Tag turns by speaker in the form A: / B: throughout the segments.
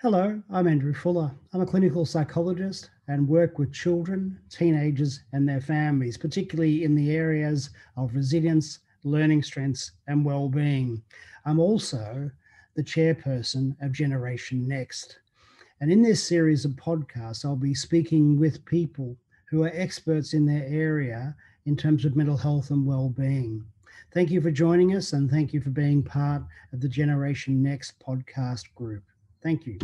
A: Hello, I'm Andrew Fuller. I'm a clinical psychologist and work with children, teenagers, and their families, particularly in the areas of resilience, learning strengths, and well-being. I'm also the chairperson of Generation Next. And in this series of podcasts, I'll be speaking with people who are experts in their area in terms of mental health and well-being. Thank you for joining us and thank you for being part of the Generation Next podcast group. Thank you.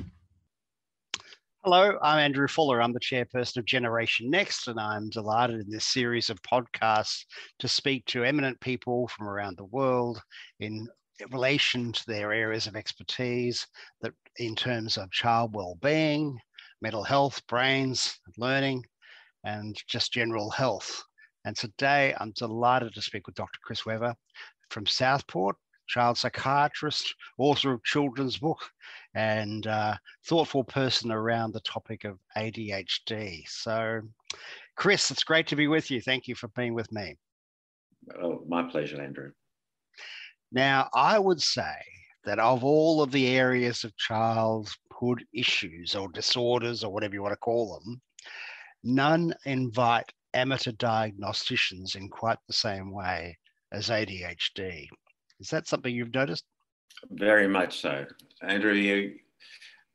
B: Hello, I'm Andrew Fuller. I'm the chairperson of Generation Next, and I'm delighted in this series of podcasts to speak to eminent people from around the world in relation to their areas of expertise that in terms of child well-being, mental health, brains, learning, and just general health. And today I'm delighted to speak with Dr. Chris Wever from Southport, child psychiatrist, author of children's book, and uh, thoughtful person around the topic of ADHD. So, Chris, it's great to be with you. Thank you for being with me.
C: Oh, my pleasure, Andrew.
B: Now, I would say that of all of the areas of childhood issues or disorders or whatever you want to call them, none invite amateur diagnosticians in quite the same way as ADHD. Is that something you've noticed?
C: Very much so. Andrew, you,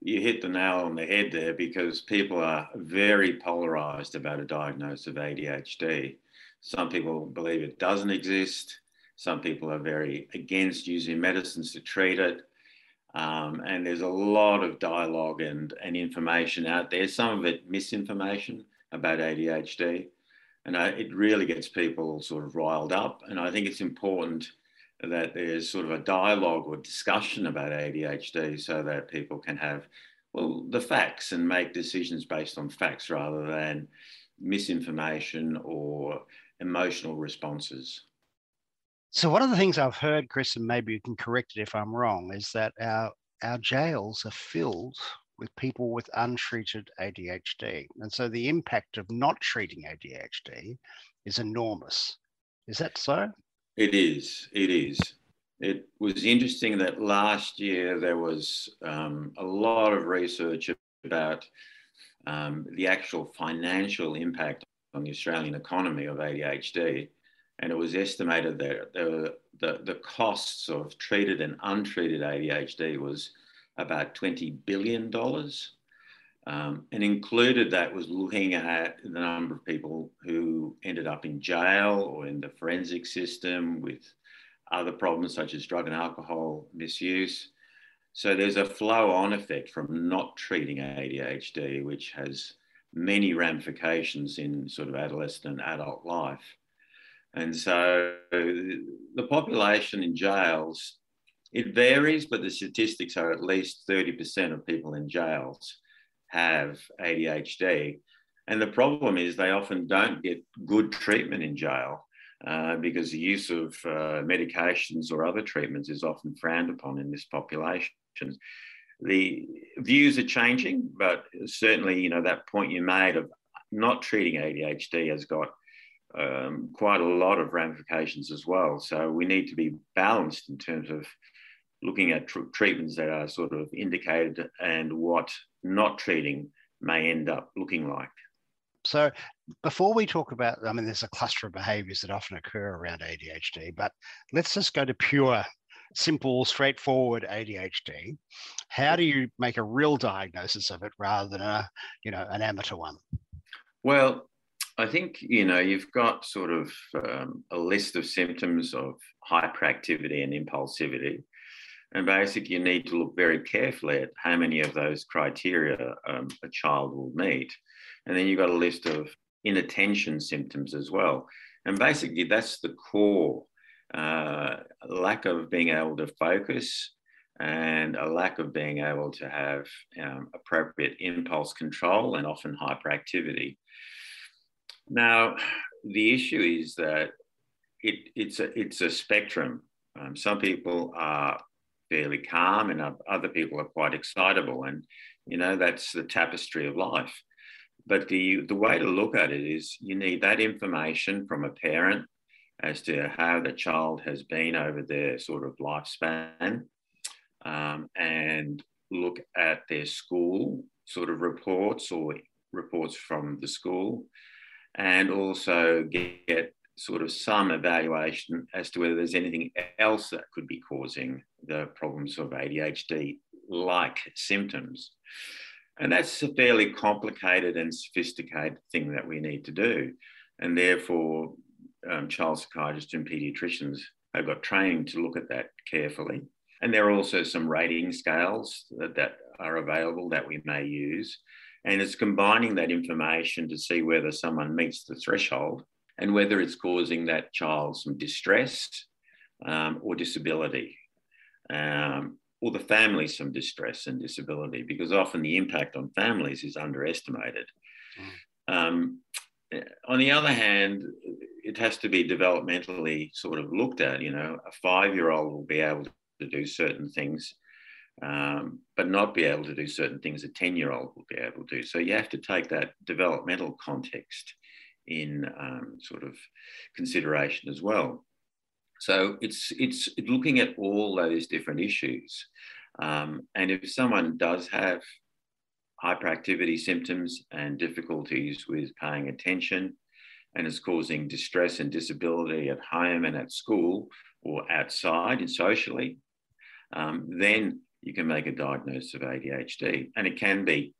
C: you hit the nail on the head there because people are very polarized about a diagnosis of ADHD. Some people believe it doesn't exist. Some people are very against using medicines to treat it. Um, and there's a lot of dialogue and, and information out there, some of it misinformation about ADHD. And I, it really gets people sort of riled up. And I think it's important that there's sort of a dialogue or discussion about ADHD so that people can have, well, the facts and make decisions based on facts rather than misinformation or emotional responses.
B: So, one of the things I've heard, Chris, and maybe you can correct it if I'm wrong, is that our, our jails are filled with people with untreated ADHD. And so the impact of not treating ADHD is enormous. Is that so?
C: It is. It is. It was interesting that last year there was um, a lot of research about um, the actual financial impact on the Australian economy of ADHD. And it was estimated that the, the, the costs of treated and untreated ADHD was about $20 billion. Um, and included that was looking at the number of people who ended up in jail or in the forensic system with other problems such as drug and alcohol misuse. So there's a flow on effect from not treating ADHD, which has many ramifications in sort of adolescent and adult life. And so the population in jails, it varies, but the statistics are at least 30% of people in jails have ADHD. And the problem is they often don't get good treatment in jail uh, because the use of uh, medications or other treatments is often frowned upon in this population. The views are changing, but certainly, you know, that point you made of not treating ADHD has got um, quite a lot of ramifications as well. So we need to be balanced in terms of looking at tr- treatments that are sort of indicated and what not treating may end up looking like.
B: So, before we talk about, I mean, there's a cluster of behaviors that often occur around ADHD, but let's just go to pure, simple, straightforward ADHD. How do you make a real diagnosis of it rather than a, you know, an amateur one?
C: Well, I think you know you've got sort of um, a list of symptoms of hyperactivity and impulsivity, and basically, you need to look very carefully at how many of those criteria um, a child will meet. And then you've got a list of inattention symptoms as well. And basically, that's the core uh, lack of being able to focus and a lack of being able to have um, appropriate impulse control and often hyperactivity. Now, the issue is that it, it's, a, it's a spectrum. Um, some people are fairly calm and other people are quite excitable. And, you know, that's the tapestry of life. But the, the way to look at it is you need that information from a parent as to how the child has been over their sort of lifespan. Um, and look at their school sort of reports or reports from the school and also get sort of some evaluation as to whether there's anything else that could be causing the problems of ADHD like symptoms. And that's a fairly complicated and sophisticated thing that we need to do. And therefore, um, child psychiatrists and pediatricians have got trained to look at that carefully. And there are also some rating scales that, that are available that we may use. And it's combining that information to see whether someone meets the threshold and whether it's causing that child some distress um, or disability, um, or the family some distress and disability, because often the impact on families is underestimated. Mm. Um, on the other hand, it has to be developmentally sort of looked at. You know, a five year old will be able to do certain things, um, but not be able to do certain things a 10 year old will be able to do. So you have to take that developmental context in um, sort of consideration as well. So it's, it's looking at all those different issues. Um, and if someone does have hyperactivity symptoms and difficulties with paying attention and is causing distress and disability at home and at school or outside and socially, um, then you can make a diagnosis of ADHD. And it can be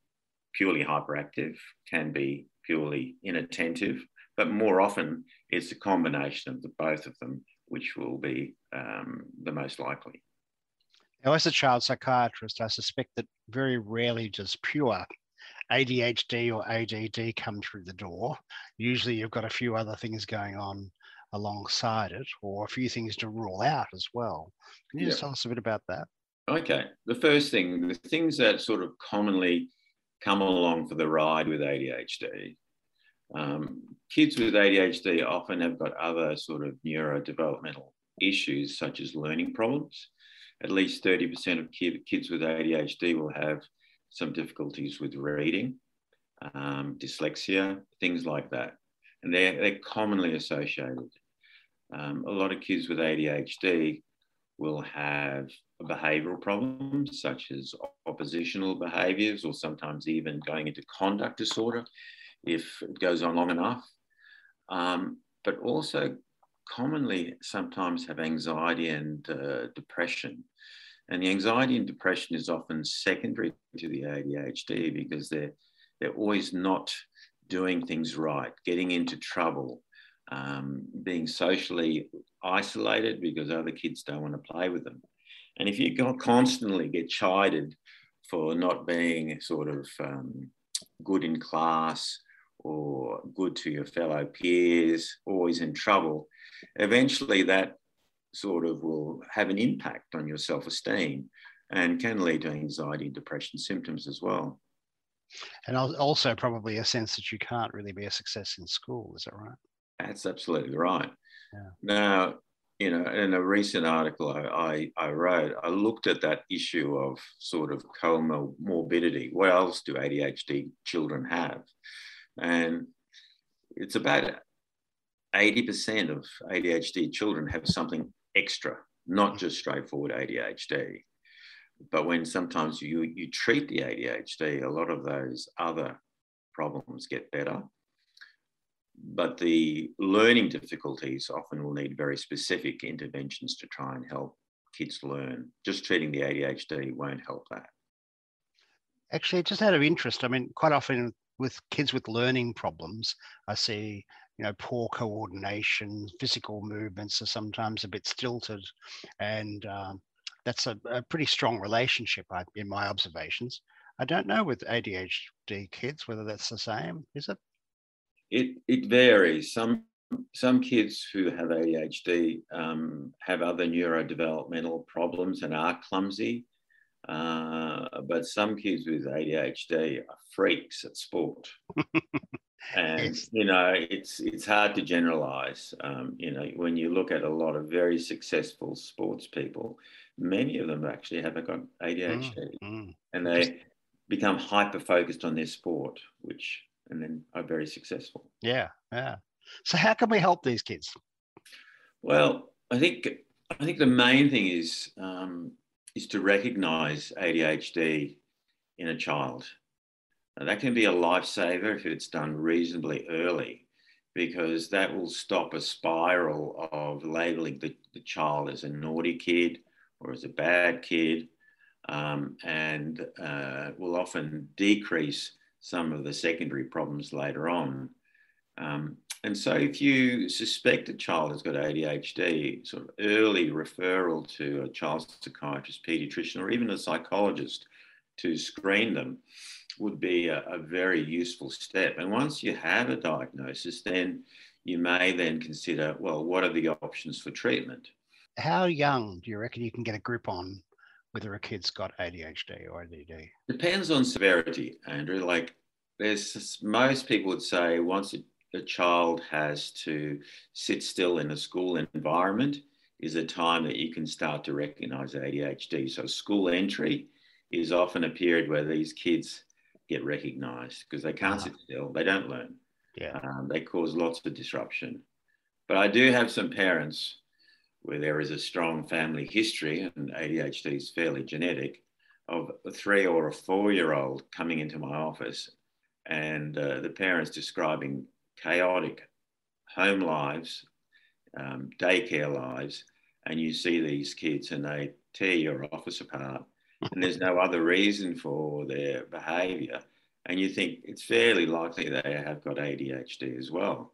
C: purely hyperactive, can be purely inattentive, but more often it's a combination of the both of them, which will be um, the most likely.
B: Now, as a child psychiatrist, I suspect that very rarely does pure ADHD or ADD come through the door. Usually, you've got a few other things going on alongside it, or a few things to rule out as well. Can you yeah. just tell us a bit about that?
C: Okay. The first thing, the things that sort of commonly come along for the ride with ADHD. Um, kids with ADHD often have got other sort of neurodevelopmental issues, such as learning problems at least 30% of kid, kids with ADHD will have some difficulties with reading, um, dyslexia, things like that. And they're, they're commonly associated. Um, a lot of kids with ADHD will have behavioral problems such as oppositional behaviors or sometimes even going into conduct disorder if it goes on long enough. Um, but also commonly sometimes have anxiety and uh, depression. And the anxiety and depression is often secondary to the ADHD because they're, they're always not doing things right, getting into trouble, um, being socially isolated because other kids don't want to play with them. And if you constantly get chided for not being sort of um, good in class or good to your fellow peers, always in trouble, eventually that sort of will have an impact on your self esteem and can lead to anxiety and depression symptoms as well.
B: And also, probably a sense that you can't really be a success in school. Is that right?
C: That's absolutely right. Yeah. Now, you know, in a recent article I, I, I, wrote, I looked at that issue of sort of comorbidity. What else do ADHD children have? And it's about 80% of ADHD children have something extra, not just straightforward ADHD. But when sometimes you, you treat the ADHD, a lot of those other problems get better. But the learning difficulties often will need very specific interventions to try and help kids learn. Just treating the ADHD won't help that.
B: Actually, just out of interest, I mean, quite often with kids with learning problems, I see you know, poor coordination, physical movements are sometimes a bit stilted, and um, that's a, a, pretty strong relationship in my observations. I don't know with ADHD kids whether that's the same. Is it?
C: It it varies. Some some kids who have ADHD um, have other neurodevelopmental problems and are clumsy. Uh, but some kids with ADHD are freaks at sport. and you know it's it's hard to generalize um, you know when you look at a lot of very successful sports people many of them actually have got adhd mm, mm. and they become hyper focused on their sport which and then are very successful.
B: Yeah yeah. So how can we help these kids?
C: Well i think i think the main thing is um, is to recognize ADHD in a child. Now, that can be a lifesaver if it's done reasonably early, because that will stop a spiral of labeling the, the child as a naughty kid or as a bad kid, um, and uh, will often decrease some of the secondary problems later on. Um, and so, if you suspect a child has got ADHD, sort of early referral to a child psychiatrist, pediatrician, or even a psychologist to screen them would be a, a, very useful step. And once you have a diagnosis, then you may then consider, well, what are the options for treatment?
B: How young do you reckon you can get a grip on whether a kid's got ADHD or ADD?
C: Depends on severity, Andrew. Like there's most people would say once a a child has to sit still in a school environment is a time that you can start to recognize ADHD. So, school entry is often a period where these kids get recognized because they can't sit still, they don't learn.
B: Yeah.
C: Um, they cause lots of disruption. But I do have some parents where there is a strong family history, and ADHD is fairly genetic, of a three or a four year old coming into my office and uh, the parents describing chaotic home lives, um, daycare lives, and you see these kids and they tear your office apart, and there's no other reason for their behaviour, and you think it's fairly likely they have got ADHD as well.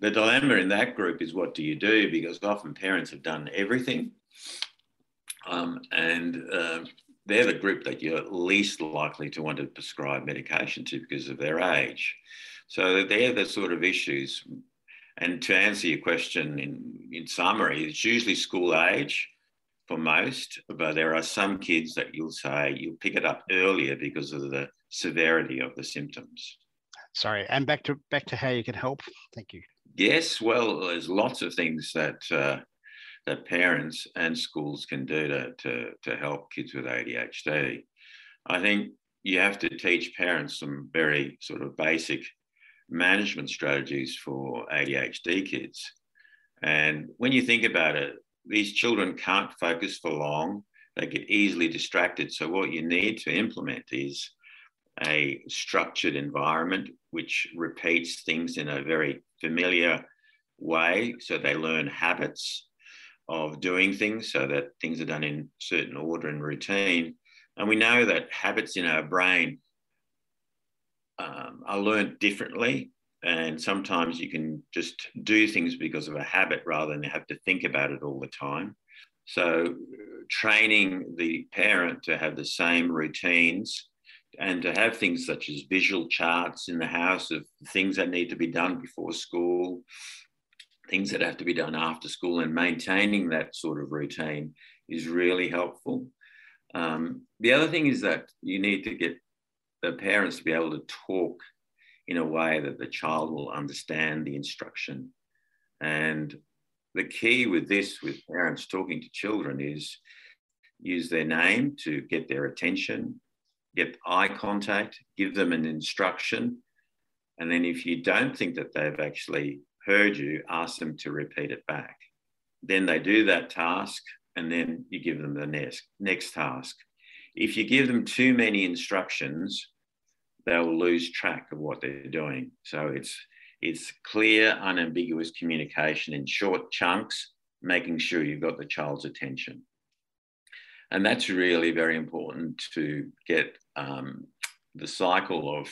C: The dilemma in that group is what do you do? Because often parents have done everything, um, and uh, they're the group that you're least likely to want to prescribe medication to because of their age. So they're the sort of issues. And to answer your question in, in summary, it's usually school age for most, but there are some kids that you'll say you'll pick it up earlier because of the severity of the symptoms.
B: Sorry, and back to back to how you can help. Thank you.
C: Yes, well, there's lots of things that uh, that parents and schools can do to, to, to help kids with ADHD. I think you have to teach parents some very sort of basic management strategies for ADHD kids. And when you think about it, these children can't focus for long, they get easily distracted. So, what you need to implement is a structured environment which repeats things in a very familiar way so they learn habits of doing things so that things are done in certain order and routine. And we know that habits in our brain um, are learned differently. And sometimes you can just do things because of a habit rather than have to think about it all the time. So, training the parent to have the same routines and to have things such as visual charts in the house of things that need to be done before school, things that have to be done after school, and maintaining that sort of routine is really helpful. Um, the other thing is that you need to get the parents to be able to talk in a way that the child will understand the instruction. And the key with this, with parents talking to children, is use their name to get their attention, get eye contact, give them an instruction. And then if you don't think that they've actually heard you, ask them to repeat it back. Then they do that task, and then you give them the next, next task. If you give them too many instructions, they'll lose track of what they're doing. So it's it's clear, unambiguous communication in short chunks, making sure you've got the child's attention. And that's really very important to get um, the cycle of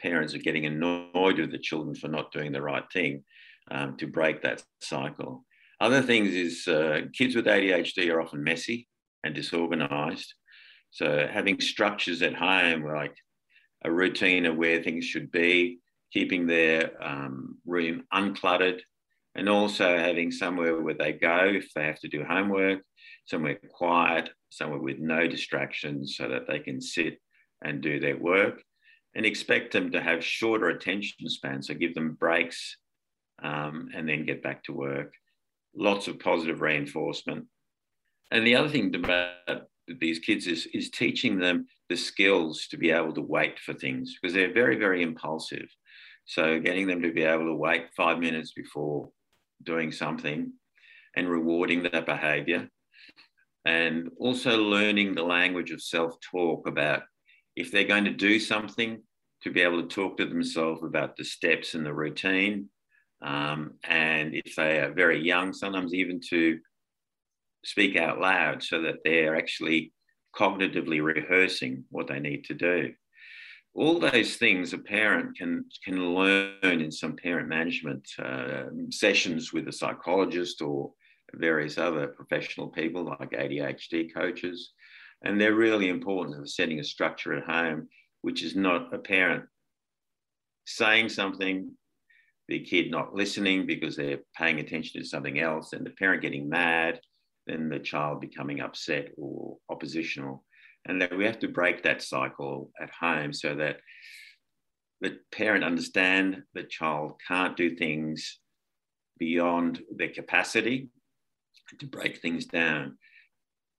C: parents are getting annoyed with the children for not doing the right thing um, to break that cycle. Other things is uh, kids with ADHD are often messy and disorganized. So having structures at home like a routine of where things should be, keeping their um, room uncluttered, and also having somewhere where they go if they have to do homework, somewhere quiet, somewhere with no distractions so that they can sit and do their work and expect them to have shorter attention spans. So give them breaks um, and then get back to work. Lots of positive reinforcement. And the other thing about these kids is, is teaching them the skills to be able to wait for things because they're very, very impulsive. So getting them to be able to wait five minutes before doing something and rewarding that behavior. and also learning the language of self talk about if they're going to do something, to be able to talk to themselves about the steps and the routine. Um, and if they are very young, sometimes even to speak out loud so that they're actually cognitively rehearsing what they need to do. All those things a parent can, can learn in some parent management uh, sessions with a psychologist or various other professional people like ADHD coaches. And they're really important for setting a structure at home, which is not a parent saying something, the kid not listening because they're paying attention to something else, and the parent getting mad, then the child becoming upset or oppositional. And that we have to break that cycle at home so that the parent understand the child can't do things beyond their capacity to break things down.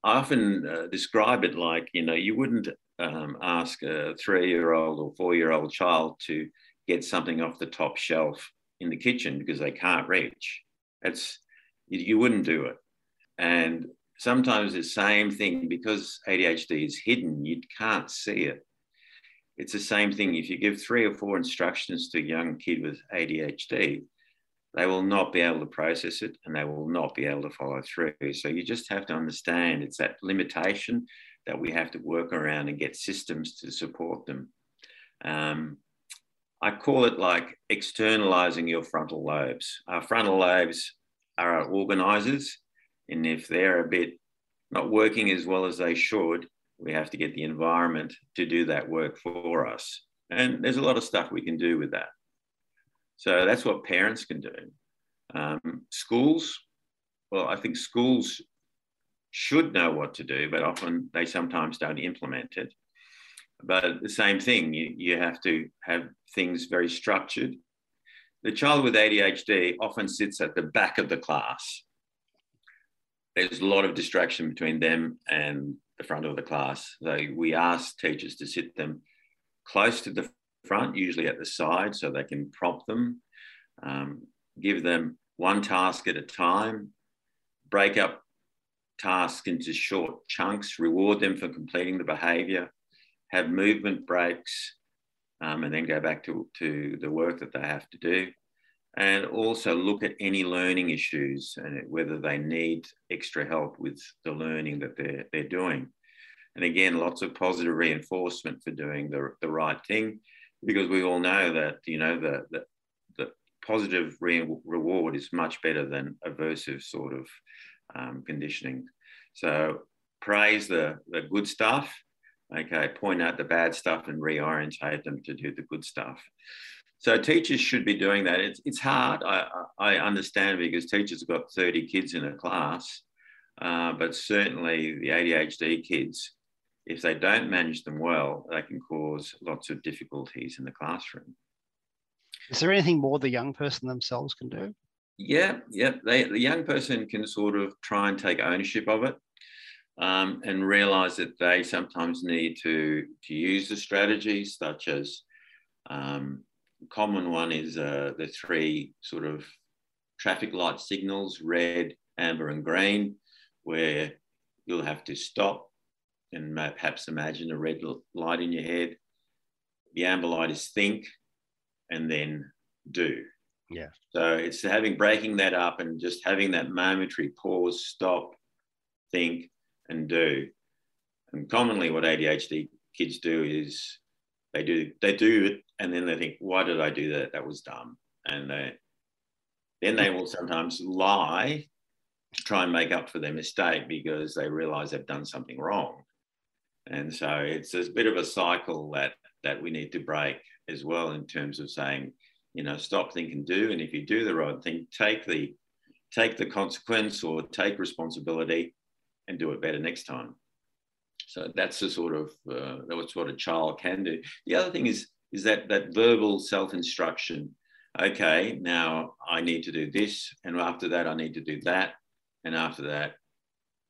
C: I often uh, describe it like, you know, you wouldn't um, ask a three year old or four year old child to get something off the top shelf in the kitchen because they can't reach. It's, you, you wouldn't do it. And sometimes the same thing because ADHD is hidden, you can't see it. It's the same thing if you give three or four instructions to a young kid with ADHD, they will not be able to process it and they will not be able to follow through. So you just have to understand it's that limitation that we have to work around and get systems to support them. Um, I call it like externalizing your frontal lobes. Our frontal lobes are our organizers, and if they're a bit not working as well as they should, we have to get the environment to do that work for us. And there's a lot of stuff we can do with that. So that's what parents can do. Um, schools, well, I think schools should know what to do, but often they sometimes don't implement it. But the same thing, you, you have to have things very structured. The child with ADHD often sits at the back of the class. There's a lot of distraction between them and the front of the class. So we ask teachers to sit them close to the front, usually at the side, so they can prompt them, um, give them one task at a time, break up tasks into short chunks, reward them for completing the behavior, have movement breaks, um, and then go back to, to the work that they have to do. And also look at any learning issues and whether they need extra help with the learning that they're, they're doing. And again, lots of positive reinforcement for doing the, the right thing because we all know that you know the the, the positive re- reward is much better than aversive sort of um, conditioning. So praise the the good stuff. Okay, point out the bad stuff and reorientate them to do the good stuff. So teachers should be doing that. It's, it's hard. I, I understand because teachers have got 30 kids in a class, uh, but certainly the ADHD kids if they don't manage them well, they can cause lots of difficulties in the classroom.
B: Is there anything more the young person themselves can do?
C: Yeah, yeah. They, the young person can sort of try and take ownership of it um, and realize that they sometimes need to, to use the strategies, such as um, common one is uh, the three sort of traffic light signals red, amber, and green, where you'll have to stop and perhaps imagine a red light in your head. The amber light is think and then do.
B: Yeah.
C: So it's having breaking that up and just having that momentary pause, stop, think, and do. And commonly, what ADHD kids do is they do they do it, and then they think, "Why did I do that? That was dumb." And they, then they will sometimes lie to try and make up for their mistake because they realize they've done something wrong. And so it's a bit of a cycle that that we need to break as well in terms of saying, you know, stop, think, and do. And if you do the right thing, take the take the consequence or take responsibility and do it better next time. So that's the sort of uh, that's what a child can do. The other thing is is that that verbal self instruction. Okay, now I need to do this, and after that I need to do that, and after that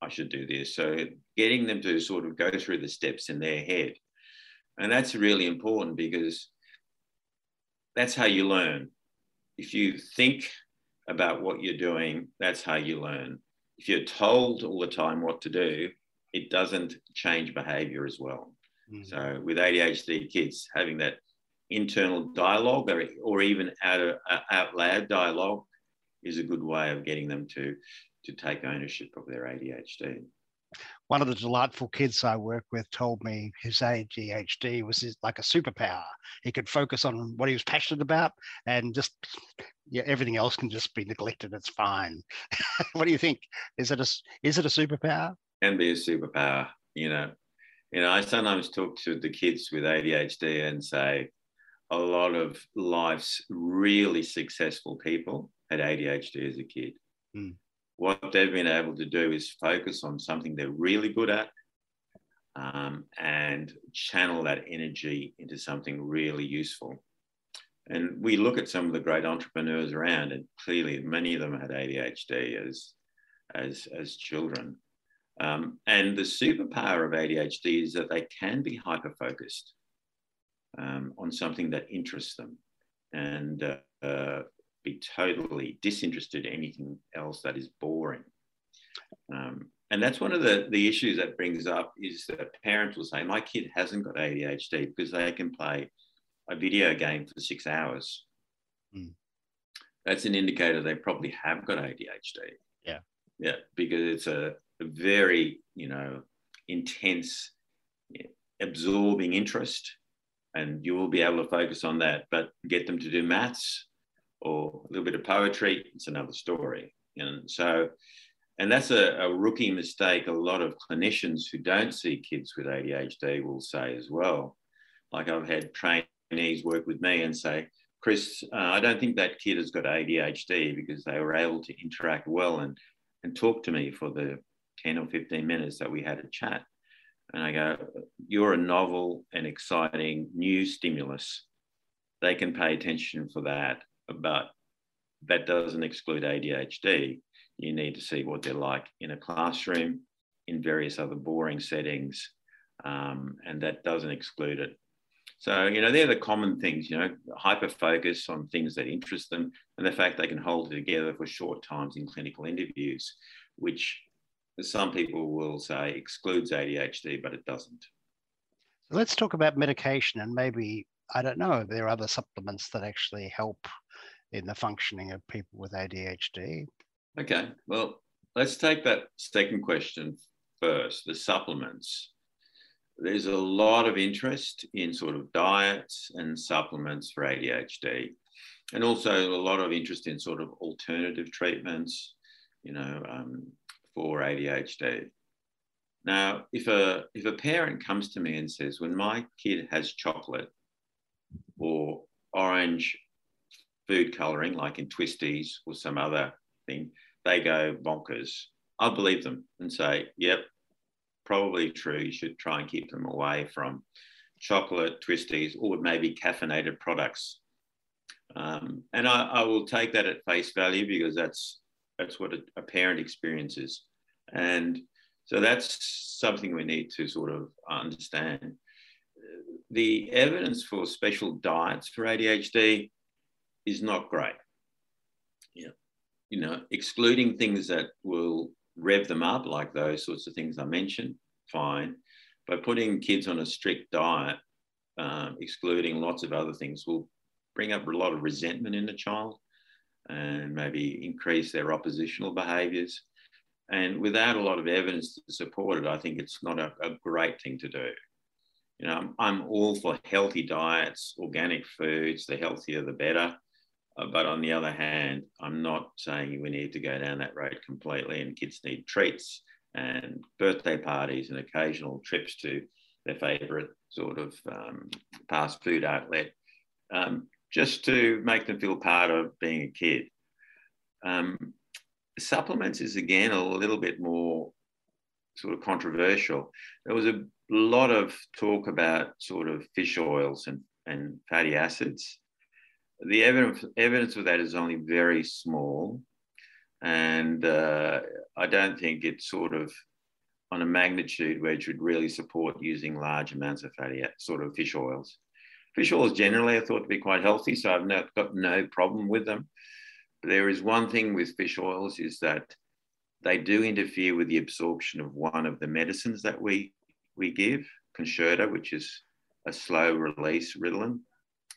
C: I should do this. So getting them to sort of go through the steps in their head. And that's really important because that's how you learn. If you think about what you're doing, that's how you learn. if you're told all the time what to do, it doesn't change behavior as well. Mm. So with ADHD kids, having that internal dialogue or, or even out, of, out loud dialogue is a good way of getting them to, to take ownership of their ADHD
B: one of the delightful kids I work with told me his ADHD was his, like a superpower. He could focus on what he was passionate about, and just yeah, everything else can just be neglected. It's fine. what do you think? Is it a is it a superpower?
C: Can be a superpower. You know, you know. I sometimes talk to the kids with ADHD and say, a lot of life's really successful people had ADHD as a kid. Mm what they've been able to do is focus on something they're really good at um, and channel that energy into something really useful. And we look at some of the great entrepreneurs around, and clearly many of them had ADHD as, as, as children. Um, and the superpower of ADHD is that they can be hyper focused um, on something that interests them. And uh, uh, be totally disinterested in anything else that is boring. Um, and that's one of the, the issues that brings up is that parents will say, my kid hasn't got ADHD because they can play a video game for six hours. Mm. That's an indicator they probably have got ADHD.
B: Yeah.
C: Yeah, because it's a, a very, you know, intense, absorbing interest. And you will be able to focus on that, but get them to do maths or a little bit of poetry, it's another story. And so, and that's a, a, rookie mistake a lot of clinicians who don't see kids with ADHD will say as well. Like I've had trainees work with me and say, Chris, uh, I don't think that kid has got ADHD because they were able to interact well and, and talk to me for the 10 or 15 minutes that we had a chat. And I go, You're a novel and exciting new stimulus. They can pay attention for that but that doesn't exclude ADHD. You need to see what they're like in a classroom, in various other boring settings, um, and that doesn't exclude it. So, you know, they're the common things, you know, hyper focus on things that interest them and the fact they can hold it together for short times in clinical interviews, which some people will say excludes ADHD, but it doesn't.
B: So let's talk about medication and maybe, I don't know, there are other supplements that actually help in the functioning of people with ADHD?
C: Okay, well, let's take that second question first the supplements. There's a lot of interest in sort of diets and supplements for ADHD, and also a lot of interest in sort of alternative treatments, you know, um, for ADHD. Now, if a if a parent comes to me and says, "When my kid has chocolate or orange food coloring, like in Twisties or some other thing, they go bonkers. I believe them and say, yep, probably true. You should try and keep them away from chocolate, Twisties, or maybe caffeinated products. Um, and I, I, will take that at face value because that's that's what a, a parent experiences. And so that's something we need to sort of understand. The evidence for special diets for ADHD is not great. Yeah. You know, excluding things that will rev them up, like those sorts of things I mentioned, fine. But putting kids on a strict diet, um, excluding lots of other things, will bring up a lot of resentment in the child and maybe increase their oppositional behaviors. And without a lot of evidence to support it, I think it's not a, a great thing to do. You know, I'm, I'm all for healthy diets, organic foods, the healthier the better. Uh, but on the other hand, I'm not saying we need to go down that road completely, and kids need treats and birthday parties and occasional trips to their favourite sort of um, fast food outlet, um, just to make them feel part of being a kid. Um, supplements is again a little bit more sort of controversial. There was a lot of talk about sort of fish oils and, and fatty acids the evidence, evidence of that is only very small. And uh, I don't think it's sort of on a magnitude where it should really support using large amounts of fatty sort of fish oils. Fish oils generally are thought to be quite healthy, so I've not, got no problem with them. But there is one thing with fish oils is that they do interfere with the absorption of one of the medicines that we, we give, Concerta, which is a slow release Ritalin.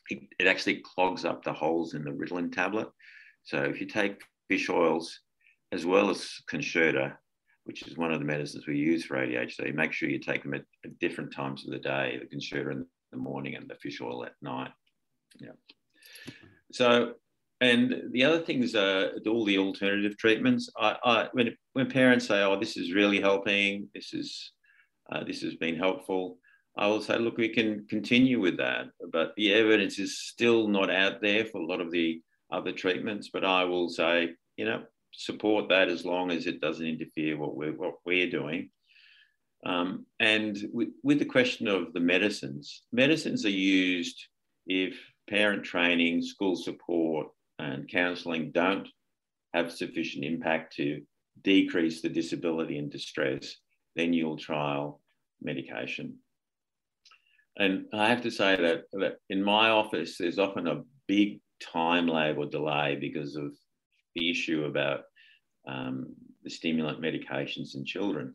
C: It, it actually clogs up the holes in the Ritalin tablet. So if you take fish oils as well as Concerta, which is one of the medicines we use for ADHD, make sure you take them at, at different times of the day, the Concerta in the morning and the fish oil at night. Yeah. So and the other things are all the alternative treatments. I, I, when, when parents say, "Oh, this is really helping. This is uh, this has been helpful," I will say, "Look, we can continue with that, but the evidence is still not out there for a lot of the other treatments." But I will say, you know, support that as long as it doesn't interfere what we're what we're doing. Um, and with, with the question of the medicines, medicines are used if parent training, school support, and counselling don't have sufficient impact to decrease the disability and distress, then you'll trial medication. And I have to say that, that in my office, there's often a big time lag or delay because of the issue about um, the stimulant medications in children.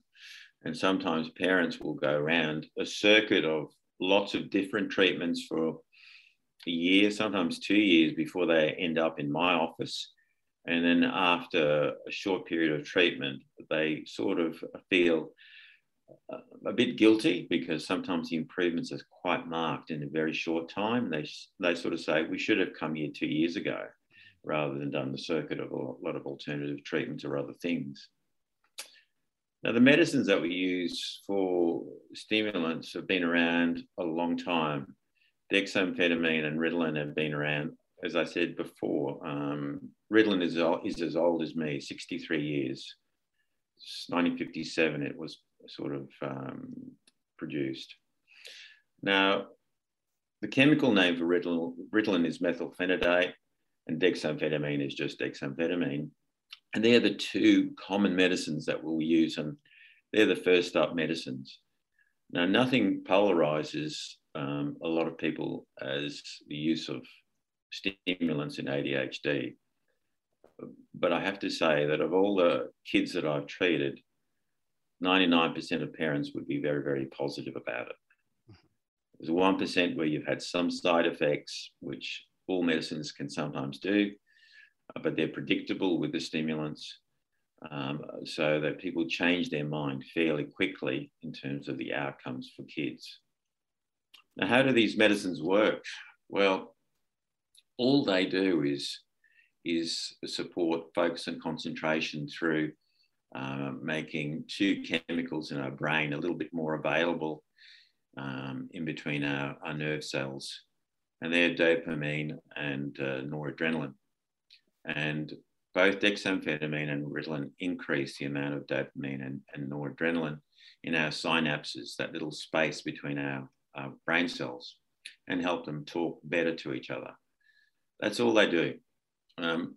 C: And sometimes parents will go around a circuit of lots of different treatments for a year, sometimes two years before they end up in my office. And then after a short period of treatment, they sort of feel uh, a bit guilty because sometimes the improvements are quite marked in a very short time. They, they sort of say, we should have come here two years ago rather than done the circuit of a lot of alternative treatments or other things. Now, the medicines that we use for stimulants have been around a long time dexamphetamine and Ritalin have been around, as I said before. Um, Ritalin is, is as old as me, 63 years. 1957 it was sort of um, produced. Now, the chemical name for Ritalin, Ritalin is methylphenidate and dexamphetamine is just dexamphetamine. And they're the two common medicines that we'll use and they're the first up medicines. Now, nothing polarizes um, a lot of people as the use of stimulants in ADHD. But I have to say that of all the kids that I've treated, 99% of parents would be very, very positive about it. There's 1% where you've had some side effects, which all medicines can sometimes do, but they're predictable with the stimulants. Um, so that people change their mind fairly quickly in terms of the outcomes for kids. Now, how do these medicines work? Well, all they do is, is support focus and concentration through uh, making two chemicals in our brain a little bit more available um, in between our, our nerve cells. And they're dopamine and uh, noradrenaline. And both dexamphetamine and Ritalin increase the amount of dopamine and, and noradrenaline in our synapses, that little space between our uh, brain cells and help them talk better to each other. That's all they do. Um,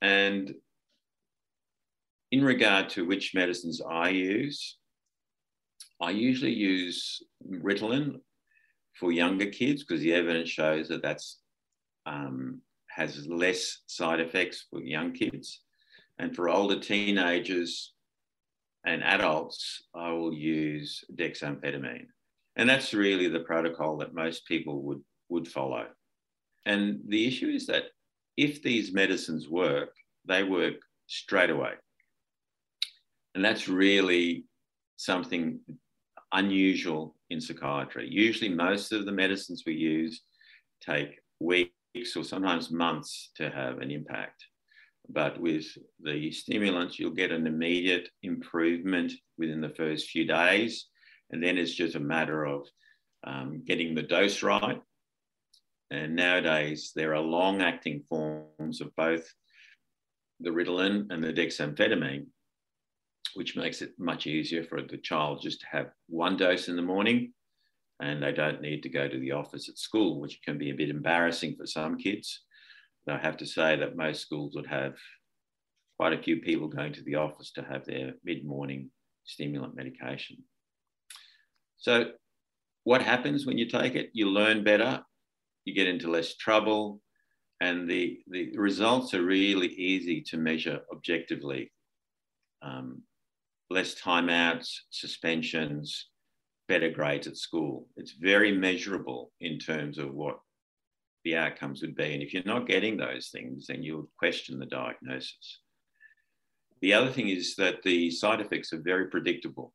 C: and in regard to which medicines I use, I usually use Ritalin for younger kids because the evidence shows that that's um, has less side effects for young kids. And for older teenagers and adults, I will use dexamphetamine. And that's really the protocol that most people would, would follow. And the issue is that if these medicines work, they work straight away. And that's really something unusual in psychiatry. Usually, most of the medicines we use take weeks or sometimes months to have an impact. But with the stimulants, you'll get an immediate improvement within the first few days. And then it's just a matter of um, getting the dose right. And nowadays, there are long acting forms of both the Ritalin and the dexamphetamine, which makes it much easier for the child just to have one dose in the morning and they don't need to go to the office at school, which can be a bit embarrassing for some kids. I have to say that most schools would have quite a few people going to the office to have their mid morning stimulant medication. So, what happens when you take it? You learn better, you get into less trouble, and the, the results are really easy to measure objectively. um, less timeouts, suspensions, better grades at school. It's very measurable in terms of what the outcomes would be. And if you're not getting those things, then you'll question the diagnosis. The other thing is that the side effects are very predictable.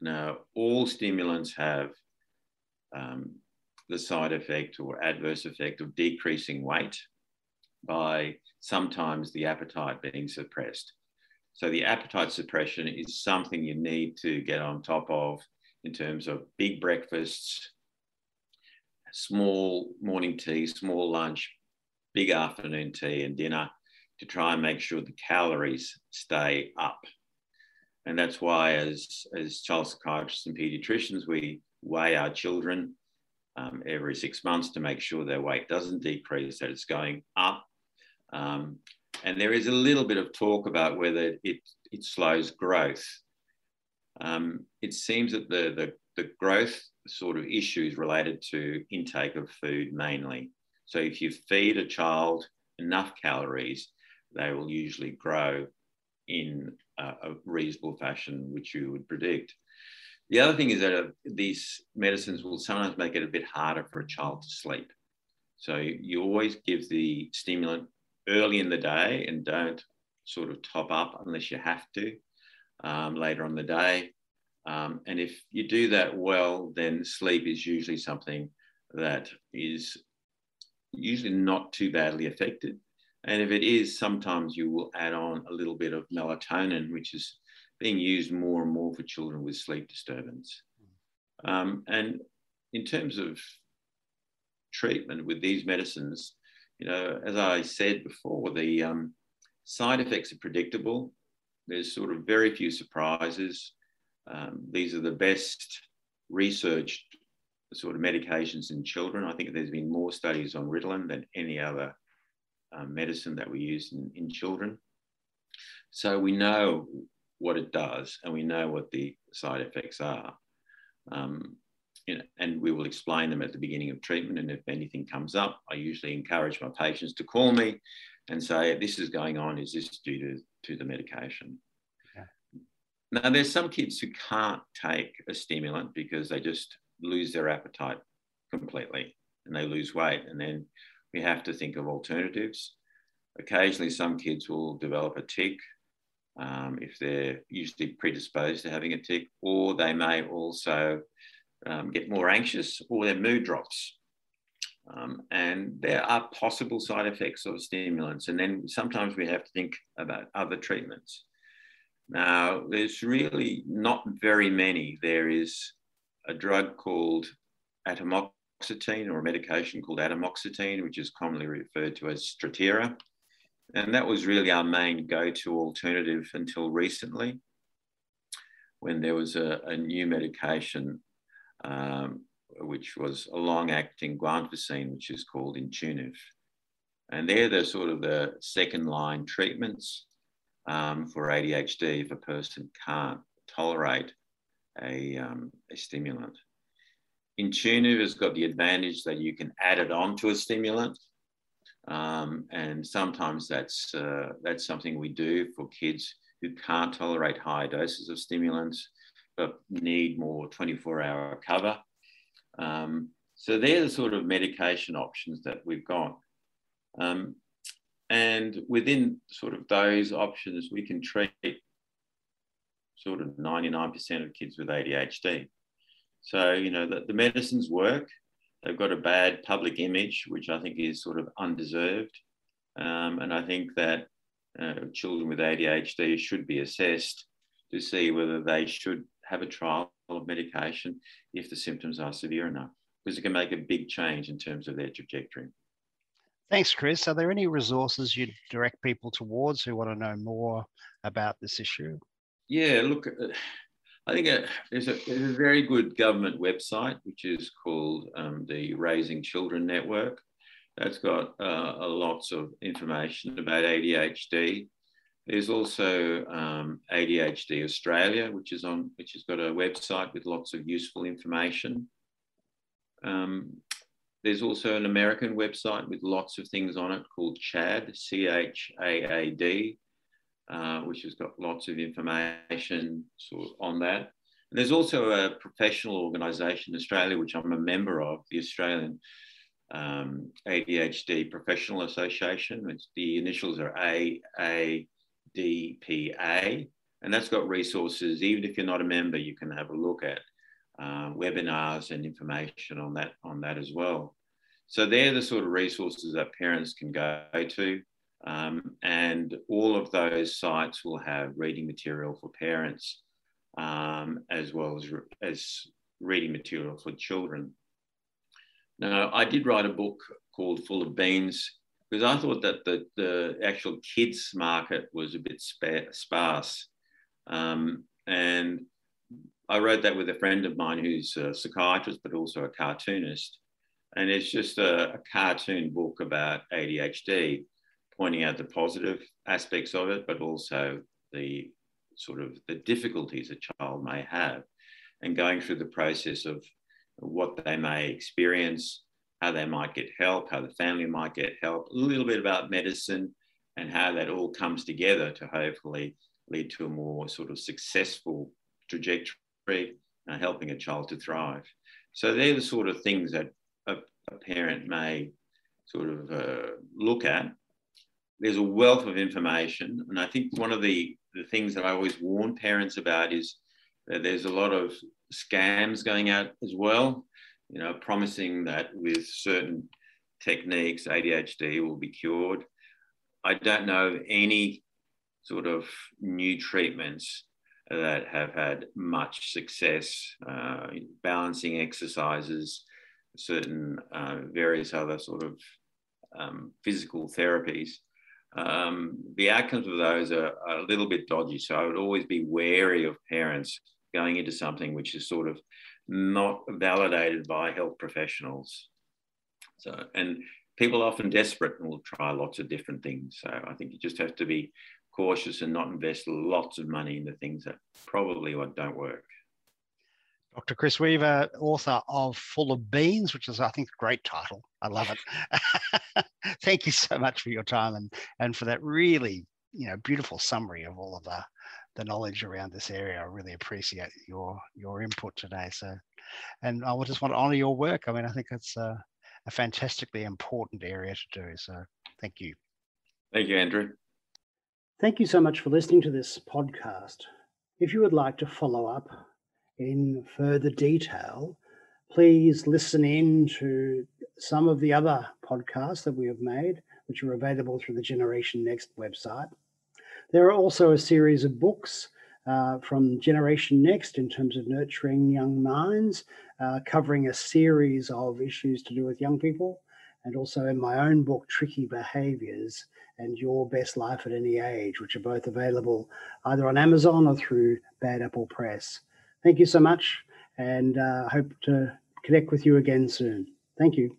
C: Now, all stimulants have um, the side effect or adverse effect of decreasing weight by sometimes the appetite being suppressed. So, the appetite suppression is something you need to get on top of in terms of big breakfasts, small morning tea, small lunch, big afternoon tea, and dinner to try and make sure the calories stay up. And that's why, as, as child psychiatrists and pediatricians, we weigh our children um, every six months to make sure their weight doesn't decrease, that it's going up. Um, and there is a little bit of talk about whether it, it slows growth. Um, it seems that the, the, the growth sort of issues related to intake of food mainly. So if you feed a child enough calories, they will usually grow in a, a reasonable fashion, which you would predict. The other thing is that uh, these medicines will sometimes make it a bit harder for a child to sleep. So you always give the stimulant early in the day and don't sort of top up unless you have to um, later on the day. Um, and if you do that well, then sleep is usually something that is usually not too badly affected. And if it is, sometimes you will add on a little bit of melatonin, which is being used more and more for children with sleep disturbance. Um, and in terms of treatment with these medicines, you know, as I said before, the um, side effects are predictable. There's sort of very few surprises. Um, these are the best researched sort of medications in children. I think there's been more studies on Ritalin than any other um, medicine that we use in, in children. So we know what it does and we know what the side effects are. Um, you know, and we will explain them at the beginning of treatment. And if anything comes up, I usually encourage my patients to call me and say, This is going on. Is this due to, to the medication? Now, there's some kids who can't take a stimulant because they just lose their appetite completely and they lose weight. And then we have to think of alternatives. Occasionally, some kids will develop a tic um, if they're usually predisposed to having a tic, or they may also um, get more anxious or their mood drops. Um, and there are possible side effects of stimulants. And then sometimes we have to think about other treatments. Now, there's really not very many. There is a drug called atomoxetine or a medication called atomoxetine, which is commonly referred to as Strattera. And that was really our main go to alternative until recently, when there was a, a new medication, um, which was a long acting guanfacine, which is called Intuniv. And they're the sort of the second line treatments um, for ADHD if a person can't tolerate a, um, a stimulant. Intuniv has got the advantage that you can add it on to a stimulant. Um, and sometimes that's, uh, that's something we do for kids who can't tolerate high doses of stimulants but need more 24 hour cover. Um, so they're the sort of medication options that we've got. Um, and within sort of those options, we can treat sort of 99% of kids with ADHD. So, you know, the, the medicines work. They've got a bad public image, which I think is sort of undeserved. Um, and I think that uh, children with ADHD should be assessed to see whether they should have a trial of medication if the symptoms are severe enough, because it can make a big change in terms of their trajectory.
B: Thanks, Chris. Are there any resources you'd direct people towards who want to know more about this issue?
C: Yeah, look, uh, I think uh, there's, a, there's, a, very good government website, which is called um, the Raising Children Network. That's got uh, lots of information about ADHD. There's also um, ADHD Australia, which is on, which has got a website with lots of useful information. Um, there's also an American website with lots of things on it called CHADD, C H A A D, uh, which has got lots of information sort of on that. And there's also a professional organisation in Australia, which I'm a member of, the Australian um, ADHD Professional Association. It's, the initials are AADPA, and that's got resources. Even if you're not a member, you can have a look at uh, webinars and information on that on that as well. So they're the sort of resources that parents can go to. Um, and all of those sites will have reading material for parents um, as well as, as reading material for children. Now, I did write a book called Full of Beans because I thought that the, the actual kids market was a bit sparse. Um, and I wrote that with a friend of mine who's a psychiatrist, but also a cartoonist. And it's just a, a cartoon book about ADHD pointing out the positive aspects of it, but also the sort of the difficulties a child may have and going through the process of what they may experience, how they might get help, how the family might get help, a little bit about medicine and how that all comes together to hopefully lead to a more sort of successful trajectory, uh, helping a child to thrive. So they're the sort of things that a, a parent may sort of uh, look at there's a wealth of information. And I think one of the, the things that I always warn parents about is that there's a lot of scams going out as well, you know, promising that with certain techniques, ADHD will be cured. I don't know any sort of new treatments that have had much success, uh, balancing exercises, certain uh, various other sort of um, physical therapies um, the outcomes of those are, are, a little bit dodgy. So I would always be wary of parents going into something which is sort of not validated by health professionals. So, and people are often desperate and will try lots of different things. So I think you just have to be cautious and not invest lots of money into things that probably don't work.
B: Dr. Chris Wever, author of Full of Beans, which is, I think, a great title. I love it. Thank you so much for your time and, and for that really, you know, beautiful summary of all of the, the knowledge around this area. I really appreciate your your input today. So, and I just want to honour your work. I mean, I think it's a, a fantastically important area to do. So, thank you.
C: Thank you, Andrew.
A: Thank you so much for listening to this podcast. If you would like to follow up in further detail, please listen in to some of the other podcasts that we have made, which are available through the Generation Next website. There are also a series of books uh, from Generation Next in terms of nurturing young minds, uh, covering a series of issues to do with young people, and also in my own book, Tricky Behaviors and Your Best Life at Any Age, which are both available either on Amazon or through Bad Apple Press. Thank you so much, and uh, hope to connect with you again soon. Thank you.